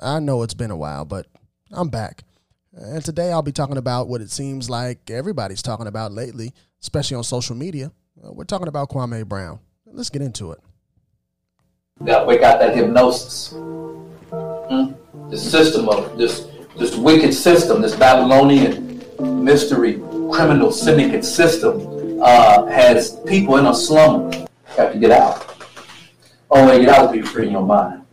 I know it's been a while, but I'm back. And today I'll be talking about what it seems like everybody's talking about lately, especially on social media. Uh, we're talking about Kwame Brown. Let's get into it. We got that hypnosis. Hmm? The system of this this wicked system, this Babylonian mystery criminal syndicate system uh, has people in a slumber. Have to get out. Only way to get out is be free in your mind.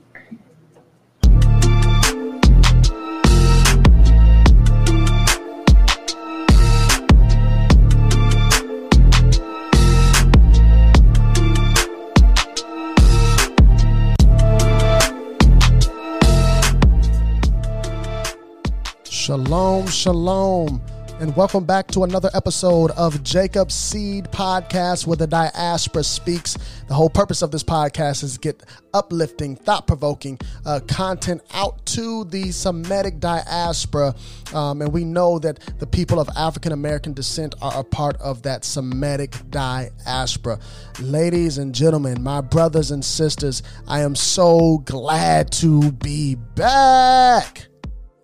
Shalom, shalom, and welcome back to another episode of Jacob Seed Podcast, where the diaspora speaks. The whole purpose of this podcast is to get uplifting, thought provoking uh, content out to the Semitic diaspora. Um, and we know that the people of African American descent are a part of that Semitic diaspora. Ladies and gentlemen, my brothers and sisters, I am so glad to be back.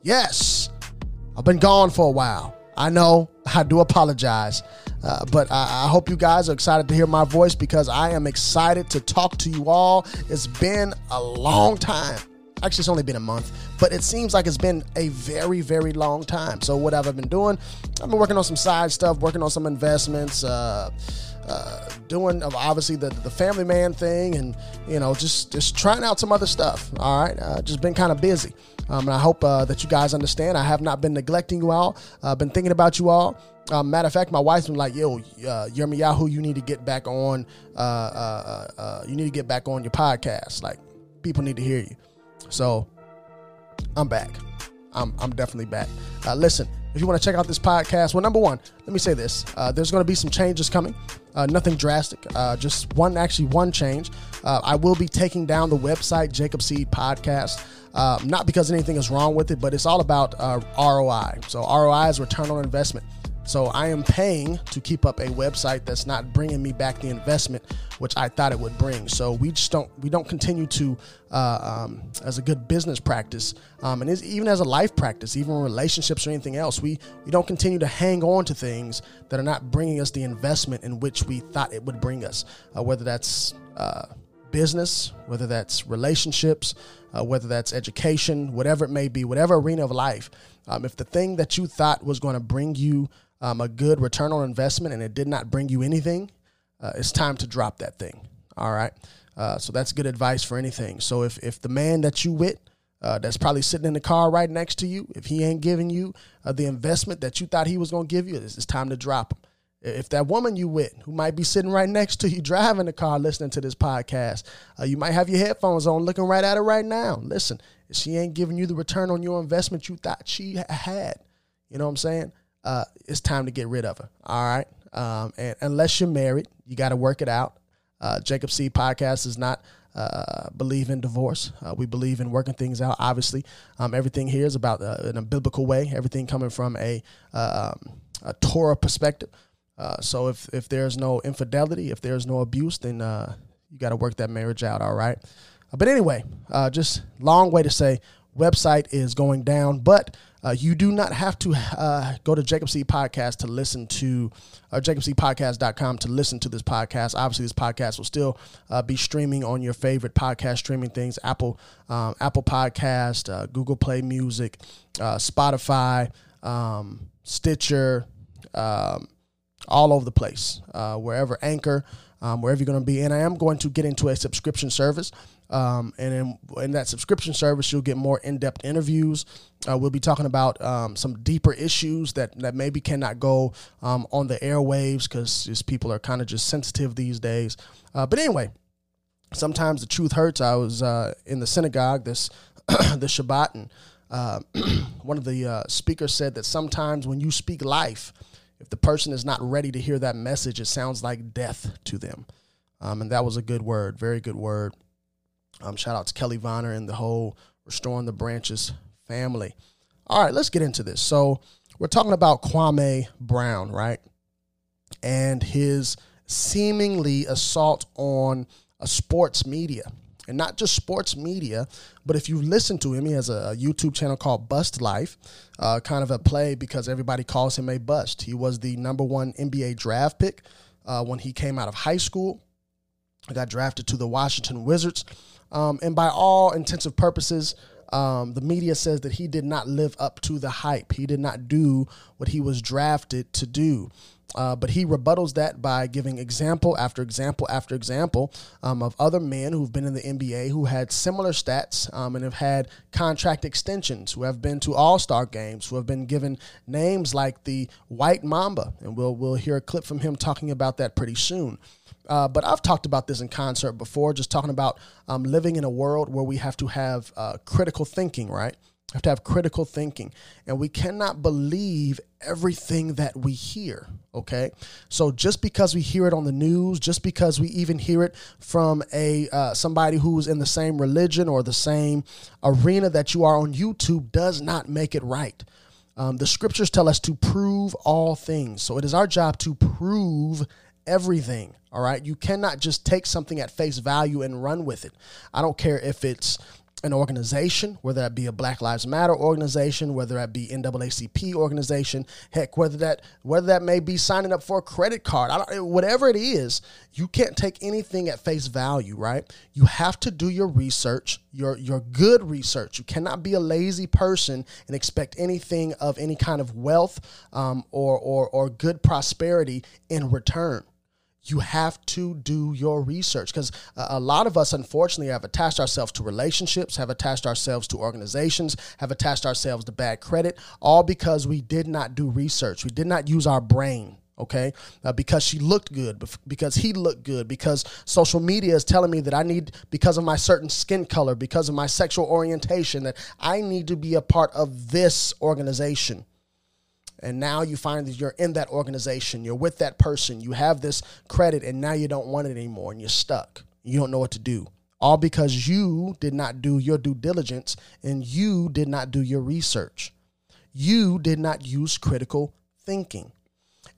Yes. I've been gone for a while. I know. I do apologize. Uh, but I, I, hope you guys are excited to hear my voice because I am excited to talk to you all. It's been a long time. Actually, it's only been a month, but it seems like it's been a very, very long time. So, what have I been doing? I've been working on some side stuff, working on some investments. Uh, uh, doing obviously the the family man thing, and you know just just trying out some other stuff. All right, uh, just been kind of busy, um, and I hope uh, that you guys understand. I have not been neglecting you all. I've been thinking about you all. Um, matter of fact, my wife's been like, "Yo, uh, Yahoo, you need to get back on. Uh, uh, uh, you need to get back on your podcast. Like, people need to hear you." So, I'm back. I'm I'm definitely back. Uh, listen, if you want to check out this podcast, well, number one, let me say this: uh, there's going to be some changes coming. Uh, nothing drastic, uh, just one, actually one change. Uh, I will be taking down the website Jacob Seed Podcast. Uh, not because anything is wrong with it, but it's all about uh, ROI. So ROI is return on investment. So I am paying to keep up a website that's not bringing me back the investment which I thought it would bring. So we just don't we don't continue to uh, um, as a good business practice, um, and even as a life practice, even relationships or anything else, we we don't continue to hang on to things that are not bringing us the investment in which we thought it would bring us, uh, whether that's uh, business, whether that's relationships, uh, whether that's education, whatever it may be, whatever arena of life. Um, if the thing that you thought was going to bring you um, a good return on investment and it did not bring you anything, uh, it's time to drop that thing. All right. Uh, so that's good advice for anything. So if if the man that you with uh, that's probably sitting in the car right next to you, if he ain't giving you uh, the investment that you thought he was going to give you, it's, it's, time to drop him. If that woman you with, who might be sitting right next to you, driving the car, listening to this podcast, uh, you might have your headphones on, looking right at her right now. Listen, if she ain't giving you the return on your investment you thought she had, you know what I'm saying? Uh, it's time to get rid of her. All right. Um, and unless you're married, you got to work it out. Uh, Jacob Seed Podcast does not uh, believe in divorce. Uh, we believe in working things out. Obviously, um, everything here is about uh, in a biblical way. Everything coming from a, um, a Torah perspective. Uh, so if if there's no infidelity, if there's no abuse, then uh, you got to work that marriage out. All right. but anyway, just long way to say website is going down, but uh, you do not have to uh, go to Jacob Seed Podcast to listen to, uh, jacobseedpodcast.com to listen to this podcast. Obviously, this podcast will still uh, be streaming on your favorite podcast streaming things Apple, um, Apple Podcast, uh, Google Play Music, uh, Spotify, um, Stitcher, um, all over the place, wherever Anchor. Um, wherever you're going to be. And I am going to get into a subscription service. Um, and in, in, that subscription service, you'll get more in depth interviews. Uh, we'll be talking about um, some deeper issues that, that maybe cannot go um, on the airwaves because people are kind of just sensitive these days. Uh, but anyway, sometimes the truth hurts. I was uh, in the synagogue this the Shabbat, and uh, one of the uh, speakers said that sometimes when you speak life, if the person is not ready to hear that message, it sounds like death to them. Um, and that was a good word, very good word. Um, shout out to Kelly Vonner and the whole Restoring the Branches family. All right, let's get into this. So, we're talking about Kwame Brown, right? And his seemingly assault on a sports media. And not just sports media, but if you listen to him, he has a, YouTube channel called Bust Life, uh, kind of a play because everybody calls him a bust. He was the number one NBA draft pick uh, when he came out of high school. I got drafted to the Washington Wizards. Um, and by all intensive purposes, um, the media says that he did not live up to the hype. He did not do what he was drafted to do. Uh, but he rebuttals that by giving example after example after example um, of other men who've been in the NBA who had similar stats um, and have had contract extensions, who have been to All Star games, who have been given names like the White Mamba, and we'll we'll hear a clip from him talking about that pretty soon. Uh, but I've talked about this in concert before, just talking about um, living in a world where we have to have uh, critical thinking, right? Have to have critical thinking and we cannot believe everything that we hear okay? So just because we hear it on the news just because we even hear it from a uh, somebody who's in the same religion or the same arena that you are on youtube does not make it right. Um, the scriptures tell us to prove all things. So it is our job to prove everything all right? You cannot just take something at face value and run with it. I don't care if it's an organization, whether that be a Black Lives Matter organization, whether that be NAACP organization, heck, whether that whether that may be signing up for a credit card, whatever it is, you can't take anything at face value, right? You have to do your research, your your good research. You cannot be a lazy person and expect anything of any kind of wealth um, or or or good prosperity in return you have to do your research. Because a lot of us unfortunately have attached ourselves to relationships have attached ourselves to organizations have attached ourselves to bad credit all because we did not do research. We did not use our brain okay? Uh, because she looked good because he looked good because social media is telling me that i need because of my certain skin color because of my sexual orientation that i need to be a part of this organization and now you find that you're in that organization, you're with that person, you have this credit, and now you don't want it anymore and you're stuck. You don't know what to do. All because you did not do your due diligence and you did not do your research. You did not use critical thinking.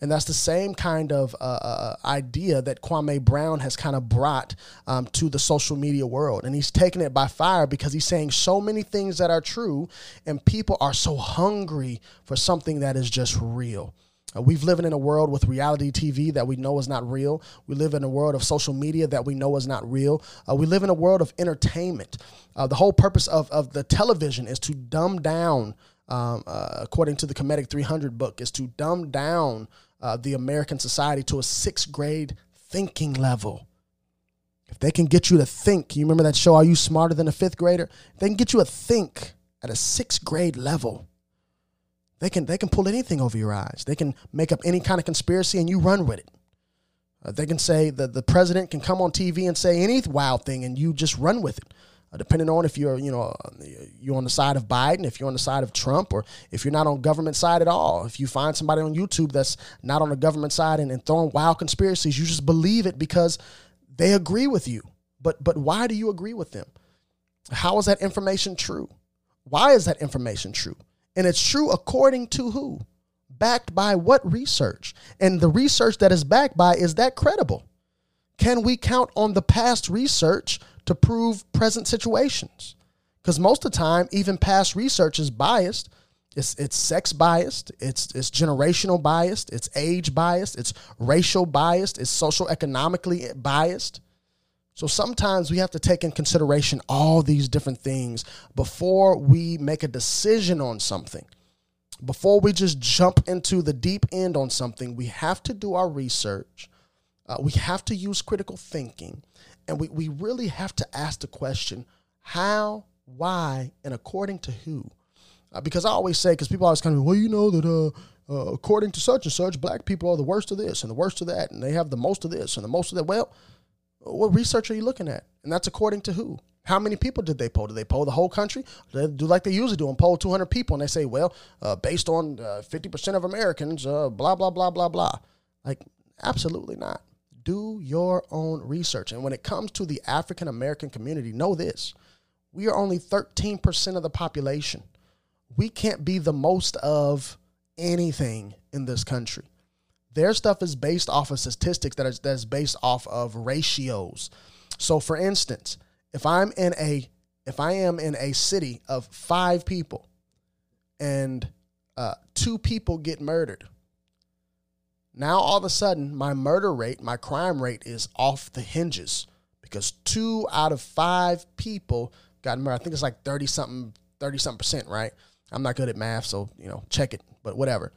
And that's the same kind of uh, uh, idea that Kwame Brown has kind of brought um, to the social media world. And he's taken it by fire because he's saying so many things that are true, and people are so hungry for something that is just real. Uh, we've living in a world with reality TV that we know is not real. We live in a world of social media that we know is not real. Uh, we live in a world of entertainment. Uh, the whole purpose of, of the television is to dumb down, um, uh, according to the Committee 300 book, is to dumb down uh, the American society to a sixth grade thinking level. If they can get you to think, you remember that show, Are You Smarter Than a Fifth Grader? They can get you to think at a sixth grade level. They can, they can pull anything over your eyes. They can make up any kind of conspiracy and you run with it. Uh, they can say that the president can come on TV and say any wild thing and you just run with it uh, depending on if you're, you know, you're on the side of Biden, if you're on the side of Trump, or if you're not on government side at all. If you find somebody on YouTube that's not on the government side and, and throwing wild conspiracies, you just believe it because they agree with you. But but why do you agree with them? How is that information true? Why is that information true? And it's true according to who? Backed by what research? And the research that is backed by is that credible? Can we count on the past research to prove present situations. Because most of the time, even past research is biased. It's, it's sex biased, it's, it's generational biased, it's age biased, it's racial biased, it's social economically biased. So sometimes we have to take in consideration all these different things before we make a decision on something. Before we just jump into the deep end on something, we have to do our research. Uh, we have to use critical thinking and we, we really have to ask the question how, why, and according to who? Uh, because I always say, because people always kind of, well, you know that uh, uh, according to such and such, black people are the worst of this and the worst of that, and they have the most of this and the most of that. Well, what research are you looking at? And that's according to who? How many people did they poll? Did they poll the whole country? They do like they usually do and poll 200 people, and they say, well, uh, based on 50% uh, of Americans, uh, blah, blah, blah, blah, blah. Like, absolutely not do your own research. And when it comes to the African American community, know this we are only 13% of the population. We can't be the most of anything in this country. Their stuff is based off of statistics that is that's based off of ratios. So for instance, if I'm in a if I am in a city of five people and uh, two people get murdered, now all of a sudden my murder rate, my crime rate is off the hinges because two out of five people got murdered. I think it's like 30 something, 30 something percent, right? I'm not good at math, so you know, check it, but whatever.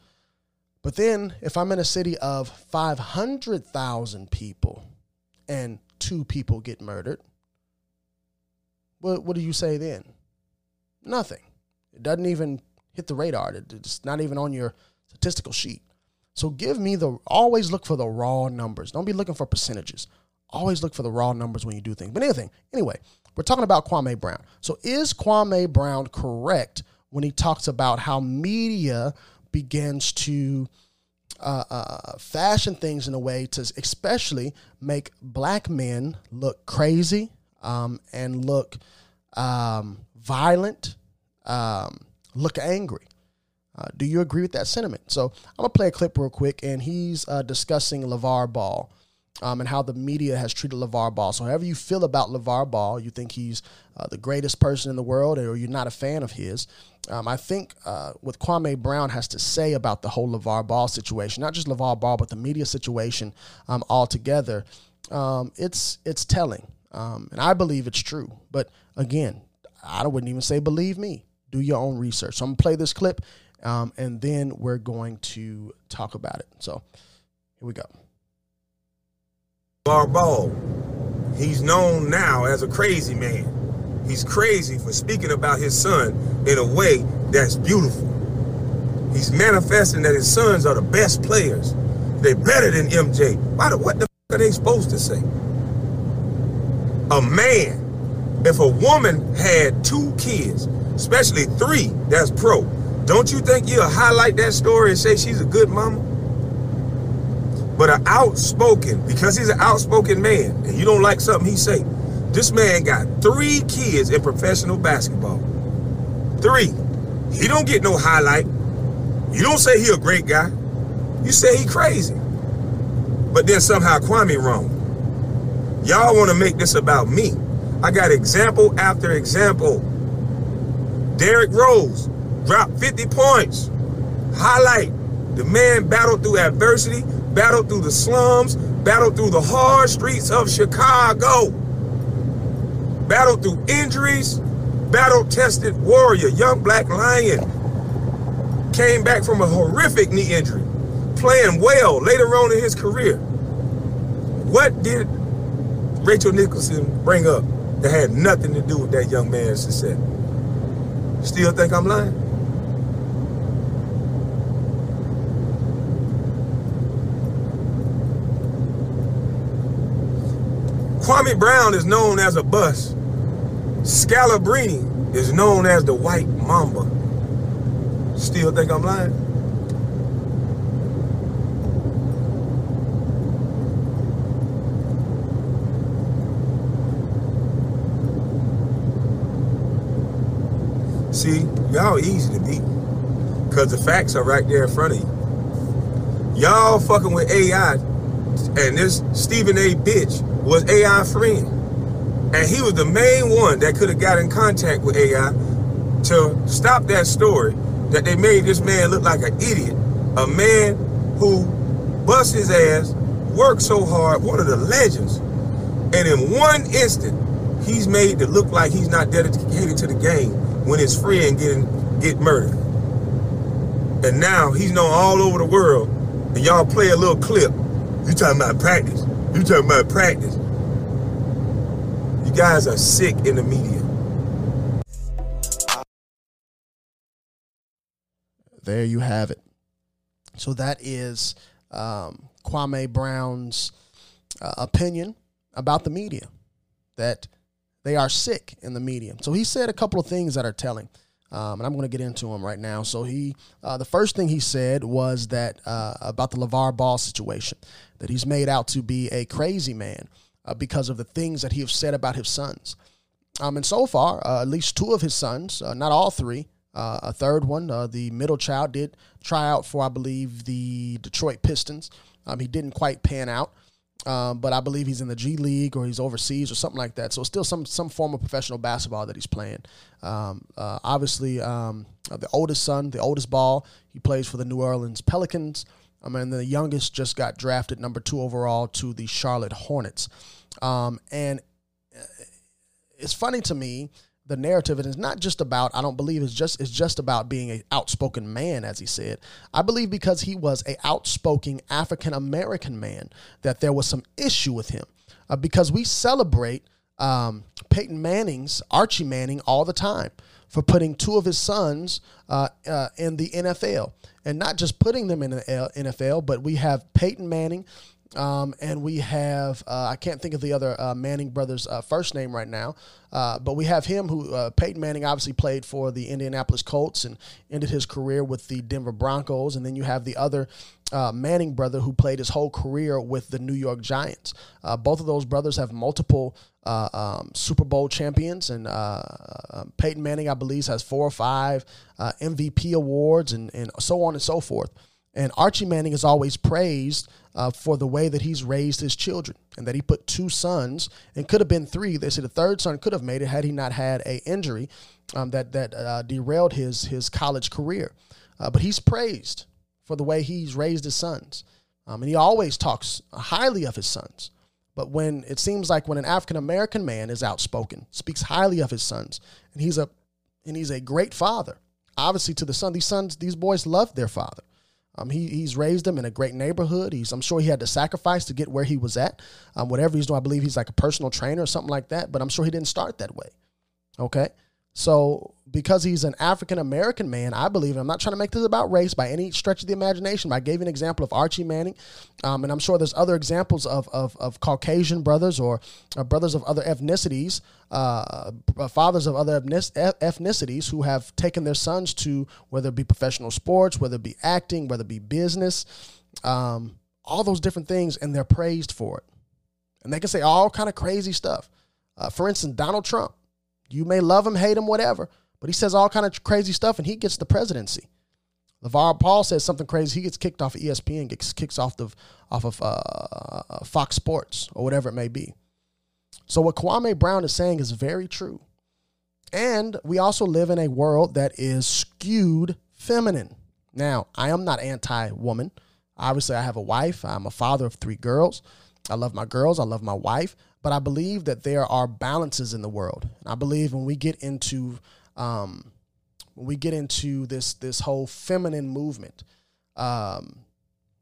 But then if I'm in a city of 500,000 people and two people get murdered, what, what do you say then? Nothing. It doesn't even hit the radar. It's not even on your statistical sheet. So give me the always look for the raw numbers. Don't be looking for percentages. Always look for the raw numbers when you do things. But anything, anyway, we're talking about Kwame Brown. So is Kwame Brown correct when he talks about how media begins to uh, uh, fashion things in a way to especially make black men look crazy um, and look um, violent, um, look angry. Uh, do you agree with that sentiment? So I'm gonna play a clip real quick, and he's uh, discussing LeVar Ball um, and how the media has treated LeVar Ball. So however you feel about LeVar Ball, you think he's uh, the greatest person in the world, or you're not a fan of his. Um, I think uh, what Kwame Brown has to say about the whole LeVar Ball situation, not just LeVar Ball, but the media situation um, altogether, um, it's it's telling, um, and I believe it's true. But again, I wouldn't even say believe me. Do your own research. So I'm gonna play this clip, um, and then we're going to talk about it. So here we go. Ball, he's known now as a crazy man. He's crazy for speaking about his son in a way that's beautiful. He's manifesting that his sons are the best players. They're better than MJ. Why the, what the are they supposed to say? A man, if a woman had two kids, especially three, that's pro. Don't you think you'll highlight that story and say she's a good mama? But an outspoken, because he's an outspoken man, and you don't like something he say, this man got three kids in professional basketball. Three. He don't get no highlight. You don't say he a great guy. You say he crazy. But then somehow Kwame wrong. Y'all want to make this about me. I got example after example. Derrick Rose dropped 50 points. Highlight. The man battled through adversity, battled through the slums, battled through the hard streets of Chicago battled through injuries, battle tested warrior, young black lion. Came back from a horrific knee injury, playing well later on in his career. What did Rachel Nicholson bring up that had nothing to do with that young man's success? Still think I'm lying? Kwame Brown is known as a bust. Scalabrine is known as the White Mamba. Still think I'm lying? See, y'all easy to beat. Because the facts are right there in front of you. Y'all fucking with AI and this Stephen A. bitch was AI friend. And he was the main one that could have got in contact with AI to stop that story that they made this man look like an idiot. A man who bust his ass, worked so hard, one of the legends. And in one instant, he's made to look like he's not dedicated to the game when his friend getting get murdered. And now he's known all over the world. And y'all play a little clip. You talking about practice. You talking about practice. Guys are sick in the media. There you have it. So that is um, Kwame Brown's uh, opinion about the media, that they are sick in the media. So he said a couple of things that are telling. Um, and I'm going to get into them right now. So he, uh, the first thing he said was that uh, about the LeVar Ball situation, that he's made out to be a crazy man uh, because of the things that he has said about his sons. Um, and so far, uh, at least two of his sons, uh, not all three, uh, a third one, the middle child, did try out for, I believe, the Detroit Pistons. Um, he didn't quite pan out. Um, but I believe he's in the G League or he's overseas or something like that. So still some some form of professional basketball that he's playing. Um, uh, obviously, um, uh, the oldest son, the oldest ball, he plays for the New Orleans Pelicans. I mean, the youngest just got drafted number two overall to the Charlotte Hornets. Um, and uh, it's funny to me the narrative and it's not just about i don't believe it's just it's just about being an outspoken man as he said. I believe because he was a outspoken african american man that there was some issue with him. Uh, because we celebrate um, peyton manning's archie manning all the time for putting two of his sons uh, uh, in the nfl and not just putting them in the nfl but we have peyton manning um, and we have, uh, I can't think of the other uh, Manning brothers' uh, first name right now, uh, but we have him who, uh, Peyton Manning, obviously played for the Indianapolis Colts and ended his career with the Denver Broncos. And then you have the other uh, Manning brother who played his whole career with the New York Giants. both of those brothers have multiple um, Super Bowl champions. And Peyton Manning, I believe, has four or five MVP awards and, and so on and so forth. And Archie Manning is always praised uh, for the way that he's raised his children and that he put two sons and could have been three. They said the third son could have made it had he not had a injury um, that that uh, derailed his his college career. Uh, but he's praised for the way he's raised his sons, um, and he always talks highly of his sons. But when it seems like when an African American man is outspoken, speaks highly of his sons, and he's a and he's a great father, obviously to the son. These sons, these boys love their father. Um, he, he's raised them in a great neighborhood. He's, I'm sure he had to sacrifice to get where he was at. Um, whatever he's doing, I believe he's like a personal trainer or something like that. But I'm sure he didn't start that way. Okay, so because he's an African American man, I believe, I'm not trying to make this about race by any stretch of the imagination, but I gave you an example of Archie Manning. Um, and I'm sure there's other examples of, of, of Caucasian brothers or uh, brothers of other ethnicities, uh, uh fathers of other ethnicities who have taken their sons to whether it be professional sports, whether it be acting, whether it be business, um, all those different things, and they're praised for it. And they can say all kind of crazy stuff. Uh, for instance, Donald Trump. You may love him, hate him, whatever, but he says all kind of crazy stuff and he gets the presidency. LeVar Ball says something crazy. He gets kicked off of ESPN, gets kicks off of off of uh, Fox Sports or whatever it may be. So what Kwame Brown is saying is very true. And we also live in a world that is skewed feminine. Now, I am not anti-woman. Obviously, I have a wife. I'm a father of three girls. I love my girls. I love my wife but I believe that there are balances in the world. I believe when we get into um, when we get into this this whole feminine movement, um,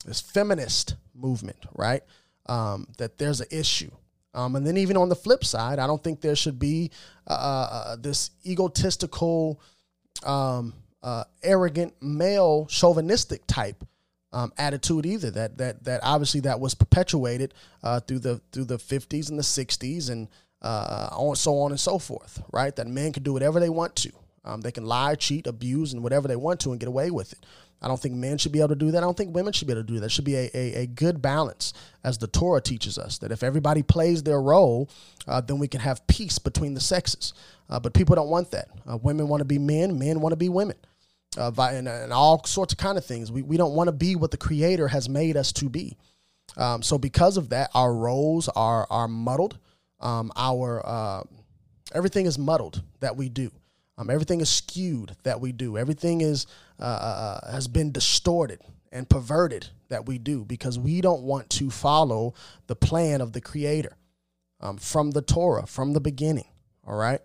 this feminist movement, right? Um, that there's an issue. Um, and then even on the flip side, I don't think there should be uh, uh, uh this egotistical, um, uh, arrogant, male, chauvinistic type um, attitude either. That that that obviously that was perpetuated uh, through the through the 50s and the 60s and uh, on so on and so forth. Right, that men can do whatever they want to. Um, they can lie, cheat, abuse, and whatever they want to, and get away with it. I don't think men should be able to do that. I don't think women should be able to do that. There should be a, a, a good balance, as the Torah teaches us, that if everybody plays their role, uh, then we can have peace between the sexes. Uh, but people don't want that. Uh, women want to be men, men want to be women uh, and, and, all sorts of kind of things. We, we don't want to be what the Creator has made us to be. Um, so because of that, our roles are are muddled. Um, our uh, everything is muddled that we do. Um, everything is skewed that we do. Everything is uh, uh, uh, has been distorted and perverted that we do because we don't want to follow the plan of the Creator um, from the Torah from the beginning. All right,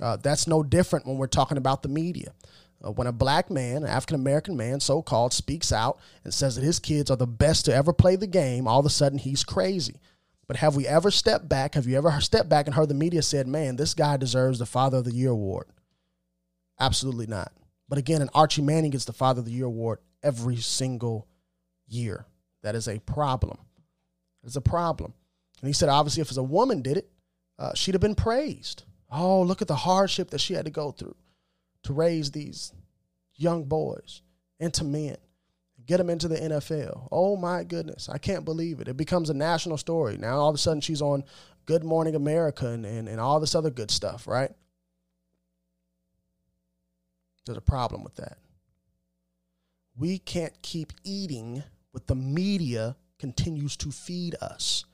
uh, that's no different when we're talking about the media. Uh, when a black man, an African American man, so called, speaks out and says that his kids are the best to ever play the game, all of a sudden he's crazy. But have we ever stepped back? Have you ever stepped back and heard the media said, man, this guy deserves the Father of the Year award? Absolutely not. But again, an Archie Manning gets the Father of the Year award every single year. That is a problem. It's a problem. And he said, obviously, if it's a woman did it, uh, she'd have been praised. Oh, look at the hardship that she had to go through to raise these young boys into men, get them into the NFL. Oh my goodness, I can't believe it. It becomes a national story. Now all of a sudden she's on Good Morning America and, and, and all this other good stuff, right? There's a problem with that. We can't keep eating what the media continues to feed us.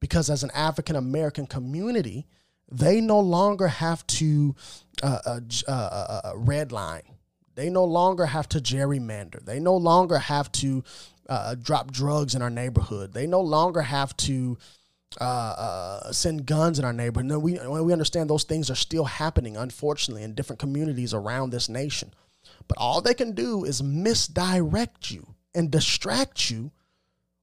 because as an African American community, they no longer have to uh, uh, uh, uh, uh redline. They no longer have to gerrymander. They no longer have to uh, drop drugs in our neighborhood. They no longer have to send guns in our neighborhood. No, we we understand those things are still happening, unfortunately, in different communities around this nation. But all they can do is misdirect you and distract you,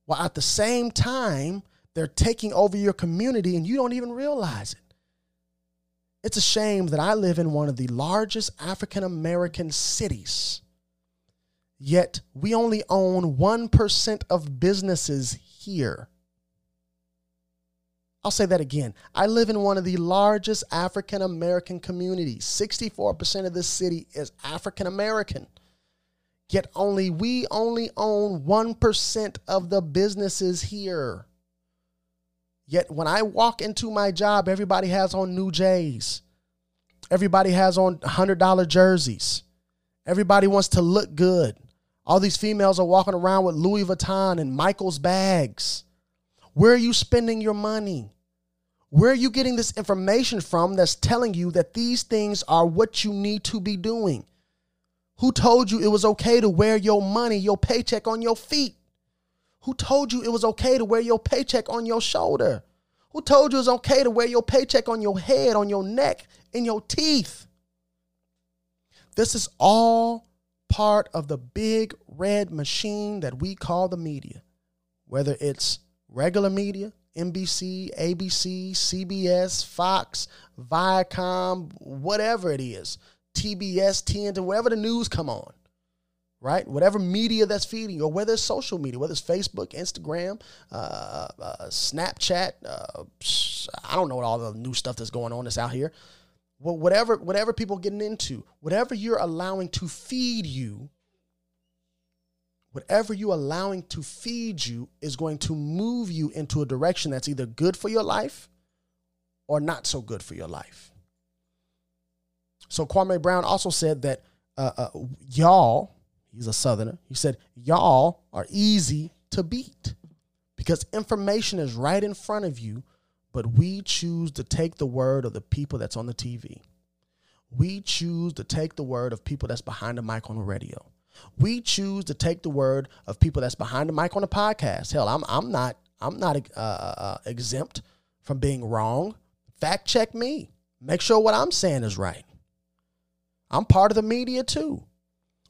while at the same time they're taking over your community and you don't even realize it. It's a shame that I live in one of the largest African American cities, yet we only own 1% of businesses here. I'll say that again. I live in one of the largest African American communities. 64% of this city is African American. Yet only we only own 1% of the businesses here. Yet when I walk into my job, everybody has on new J's. Everybody has on $100 jerseys. Everybody wants to look good. All these females are walking around with Louis Vuitton and Michael Kors bags. Where are you spending your money? Where are you getting this information from that's telling you that these things are what you need to be doing? Who told you it was okay to wear your money, your paycheck on your feet? Who told you it was okay to wear your paycheck on your shoulder? Who told you it's okay to wear your paycheck on your head, on your neck, in your teeth? This is all part of the big red machine that we call the media, whether it's regular media, NBC, ABC, CBS, Fox, Viacom, whatever it is, TBS, TNT, wherever the news come on right? Whatever media that's feeding you, or whether it's social media, whether it's Facebook, Instagram, uh, uh, Snapchat, uh, I don't know what all the new stuff that's going on that's out here. Well, whatever, whatever people getting into, whatever you're allowing to feed you, whatever you're allowing to feed you is going to move you into a direction that's either good for your life or not so good for your life. So Kwame Brown also said that uh, uh, y'all, He's a Southerner. He said, Y'all are easy to beat because information is right in front of you, but we choose to take the word of the people that's on the TV. We choose to take the word of people that's behind the mic on the radio. We choose to take the word of people that's behind the mic on the podcast. Hell, I'm I'm not I'm not uh, uh, uh exempt from being wrong. Fact check me. Make sure what I'm saying is right. I'm part of the media too.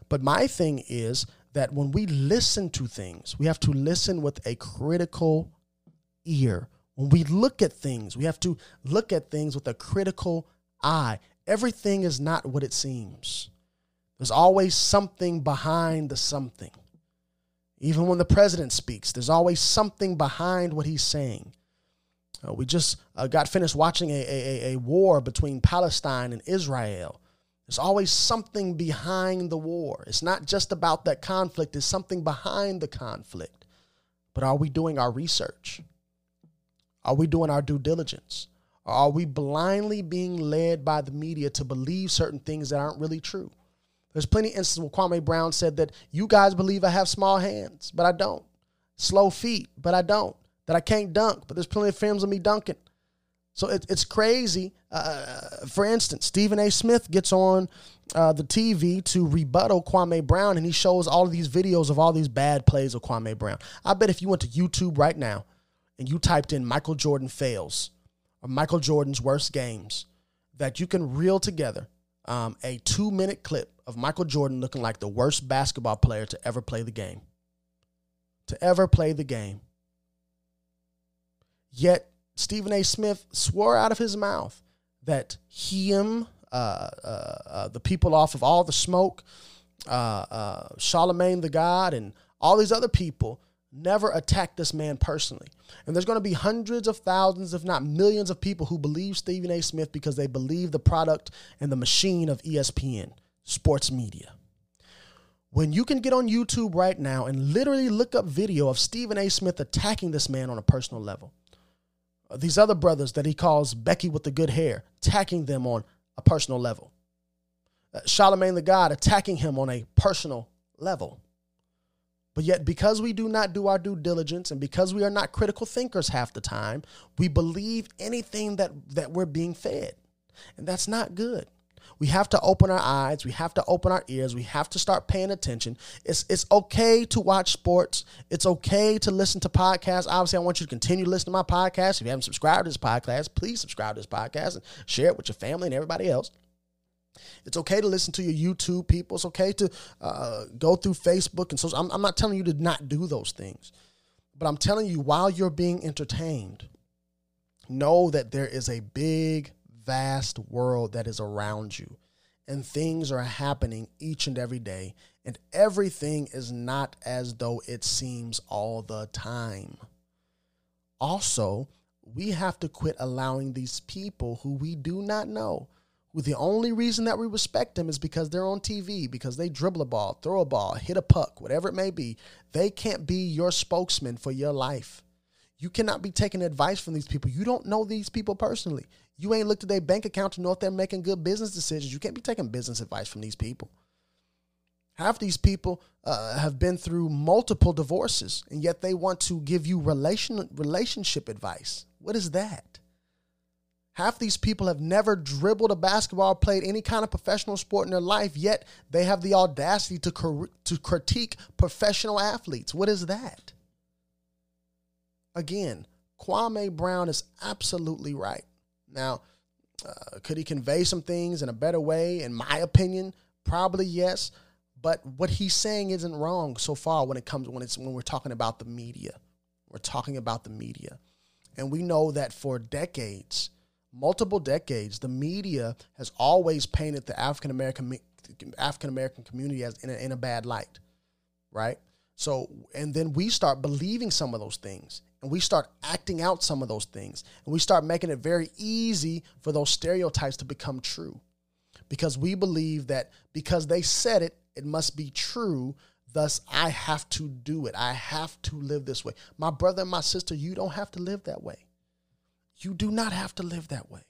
But my thing is that when we listen to things, we have to listen with a critical ear. When we look at things, we have to look at things with a critical eye. Everything is not what it seems. There's always something behind the something. Even when the president speaks, there's always something behind what he's saying. Uh, we just uh, got finished watching a, a, a war between Palestine and Israel. There's always something behind the war. It's not just about that conflict, it's something behind the conflict. But are we doing our research? Are we doing our due diligence? Or are we blindly being led by the media to believe certain things that aren't really true? There's plenty of instances where Kwame Brown said that you guys believe I have small hands, but I don't. Slow feet, but I don't. That I can't dunk, but there's plenty of films of me dunking. So it, it's crazy. Uh, for instance, Stephen A. Smith gets on uh, the TV to rebuttal Kwame Brown, and he shows all of these videos of all these bad plays of Kwame Brown. I bet if you went to YouTube right now and you typed in Michael Jordan fails or Michael Jordan's worst games, that you can reel together um, a two minute clip of Michael Jordan looking like the worst basketball player to ever play the game. To ever play the game. Yet Stephen A. Smith swore out of his mouth that him, uh, uh, uh, the people off of All the Smoke, uh, uh, Charlemagne the God, and all these other people never attacked this man personally. And there's going to be hundreds of thousands, if not millions, of people who believe Stephen A. Smith because they believe the product and the machine of ESPN, sports media. When you can get on YouTube right now and literally look up video of Stephen A. Smith attacking this man on a personal level, these other brothers that he calls Becky with the good hair, attacking them on a personal level. Uh, Charlemagne the God attacking him on a personal level. But yet, because we do not do our due diligence and because we are not critical thinkers half the time, we believe anything that, that we're being fed. And that's not good. We have to open our eyes. We have to open our ears. We have to start paying attention. It's it's okay to watch sports. It's okay to listen to podcasts. Obviously, I want you to continue to listen to my podcast. If you haven't subscribed to this podcast, please subscribe to this podcast and share it with your family and everybody else. It's okay to listen to your YouTube people. It's okay to uh, go through Facebook and so. I'm, I'm not telling you to not do those things, but I'm telling you while you're being entertained, know that there is a big vast world that is around you. And things are happening each and every day. And everything is not as though it seems all the time. Also, we have to quit allowing these people who we do not know, who the only reason that we respect them is because they're on TV, because they dribble a ball, throw a ball, hit a puck, whatever it may be. They can't be your spokesman for your life. You cannot be taking advice from these people. You don't know these people personally. You ain't looked at their bank account to know if they're making good business decisions. You can't be taking business advice from these people. Half these people uh, have been through multiple divorces, and yet they want to give you relation relationship advice. What is that? Half these people have never dribbled a basketball, played any kind of professional sport in their life, yet they have the audacity to, cor- to critique professional athletes. What is that? Again, Kwame Brown is absolutely right. Now, uh, could he convey some things in a better way? In my opinion, probably yes. But what he's saying isn't wrong so far when it comes when it's when we're talking about the media. We're talking about the media, and we know that for decades, multiple decades, the media has always painted the African American African American community as in a, in a bad light, right? So, and then we start believing some of those things and we start acting out some of those things and we start making it very easy for those stereotypes to become true. Because we believe that because they said it it must be true thus i have to do it. I have to live this way. My brother and my sister you don't have to live that way. You do not have to live that way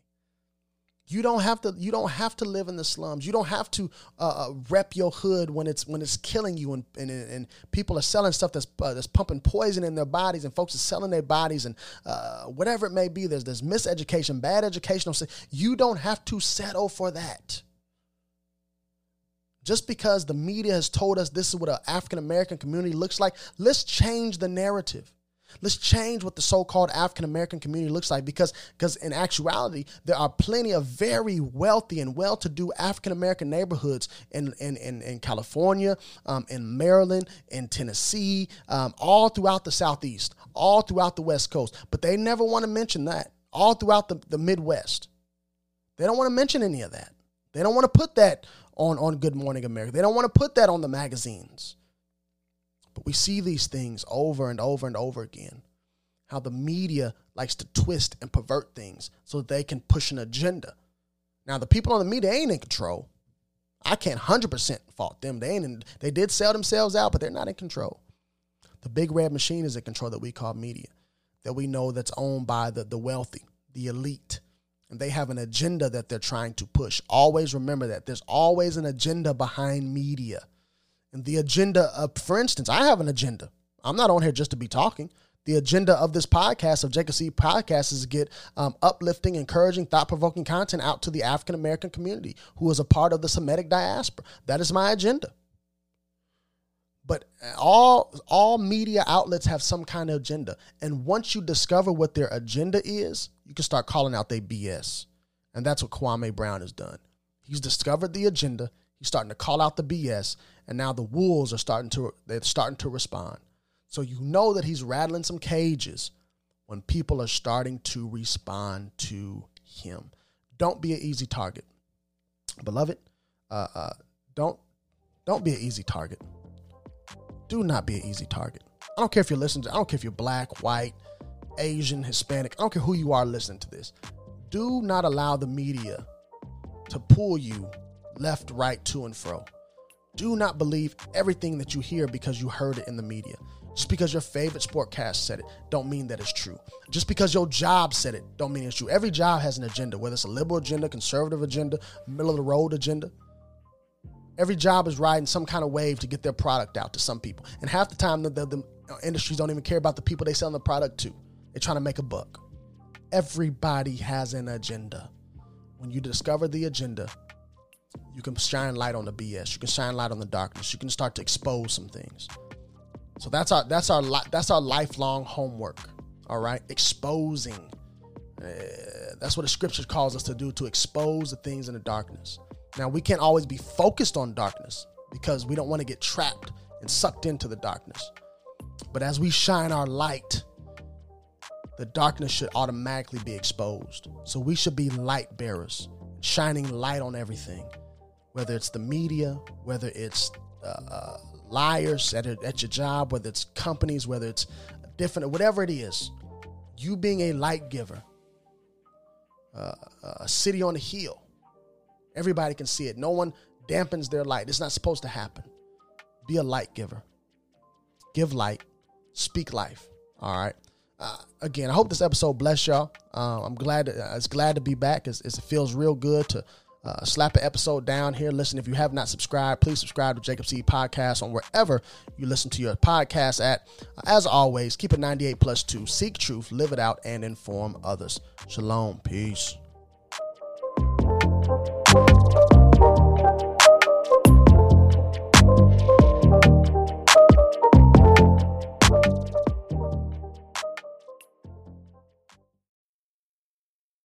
you don't have to. You don't have to live in the slums. You don't have to uh, uh, rep your hood when it's when it's killing you and and, and people are selling stuff that's uh, that's pumping poison in their bodies and folks are selling their bodies and uh, whatever it may be. There's there's miseducation, bad educational. You don't have to settle for that. Just because the media has told us this is what an African American community looks like, let's change the narrative. Let's change what the so-called African American community looks like because because in actuality there are plenty of very wealthy and well-to-do African American neighborhoods in in in, in California, um, in Maryland, in Tennessee, um, all throughout the Southeast, all throughout the West Coast. But they never want to mention that. All throughout the, the Midwest, they don't want to mention any of that. They don't want to put that on on Good Morning America. They don't want to put that on the magazines. But we see these things over and over and over again. How the media likes to twist and pervert things so they can push an agenda. Now, the people on the media ain't in control. I can't 100% fault them. They ain't in, they did sell themselves out, but they're not in control. The big red machine is in control that we call media, that we know that's owned by the, the wealthy, the elite. And they have an agenda that they're trying to push. Always remember that. There's always an agenda behind media. And the agenda of, for instance, I have an agenda. I'm not on here just to be talking. The agenda of this podcast, of Jacob Seed Podcast, is to get um, uplifting, encouraging, thought provoking content out to the African American community who is a part of the Semitic diaspora. That is my agenda. But all all media outlets have some kind of agenda, and once you discover what their agenda is, you can start calling out their BS, and that's what Kwame Brown has done. He's discovered the agenda. He's starting to call out the BS, and now the wolves are starting to they're starting to respond. So you know that he's rattling some cages when people are starting to respond to him. Don't be an easy target, beloved. Uh, uh, don't don't be an easy target. Do not be an easy target. I don't care if you're listening. To, I don't care if you're black, white, Asian, Hispanic. I don't care who you are listening to this. Do not allow the media to pull you left, right, to and fro. Do not believe everything that you hear because you heard it in the media. Just because your favorite sportcast said it, don't mean that it's true. Just because your job said it, don't mean it's true. Every job has an agenda, whether it's a liberal agenda, conservative agenda, middle of the road agenda. Every job is riding some kind of wave to get their product out to some people. And half the time, the, the, the industries don't even care about the people they sell the product to. They're trying to make a buck. Everybody has an agenda. When you discover the agenda, you can shine light on the BS. You can shine light on the darkness. You can start to expose some things. So that's our that's our that's our lifelong homework. All right, exposing. Uh, that's what the scripture calls us to do to expose the things in the darkness. Now we can't always be focused on darkness because we don't want to get trapped and sucked into the darkness. But as we shine our light, the darkness should automatically be exposed. So we should be light bearers, shining light on everything, whether it's the media, whether it's uh, uh, liars at, at your job, whether it's companies, whether it's different, whatever it is. You being a light giver, uh, a city on a hill, everybody can see it. No one dampens their light. It's not supposed to happen. Be a light giver. Give light. Speak life. All right. Uh, again, I hope this episode bless y'all. Uh, I'm glad. To, uh, it's glad to be back. It's, it's, it feels real good to uh, slap an episode down here. Listen, if you have not subscribed, please subscribe to Jacob Seed Podcast on wherever you listen to your podcast at. Uh, as always, keep it 98 plus two. Seek truth, live it out, and inform others. Shalom. Peace.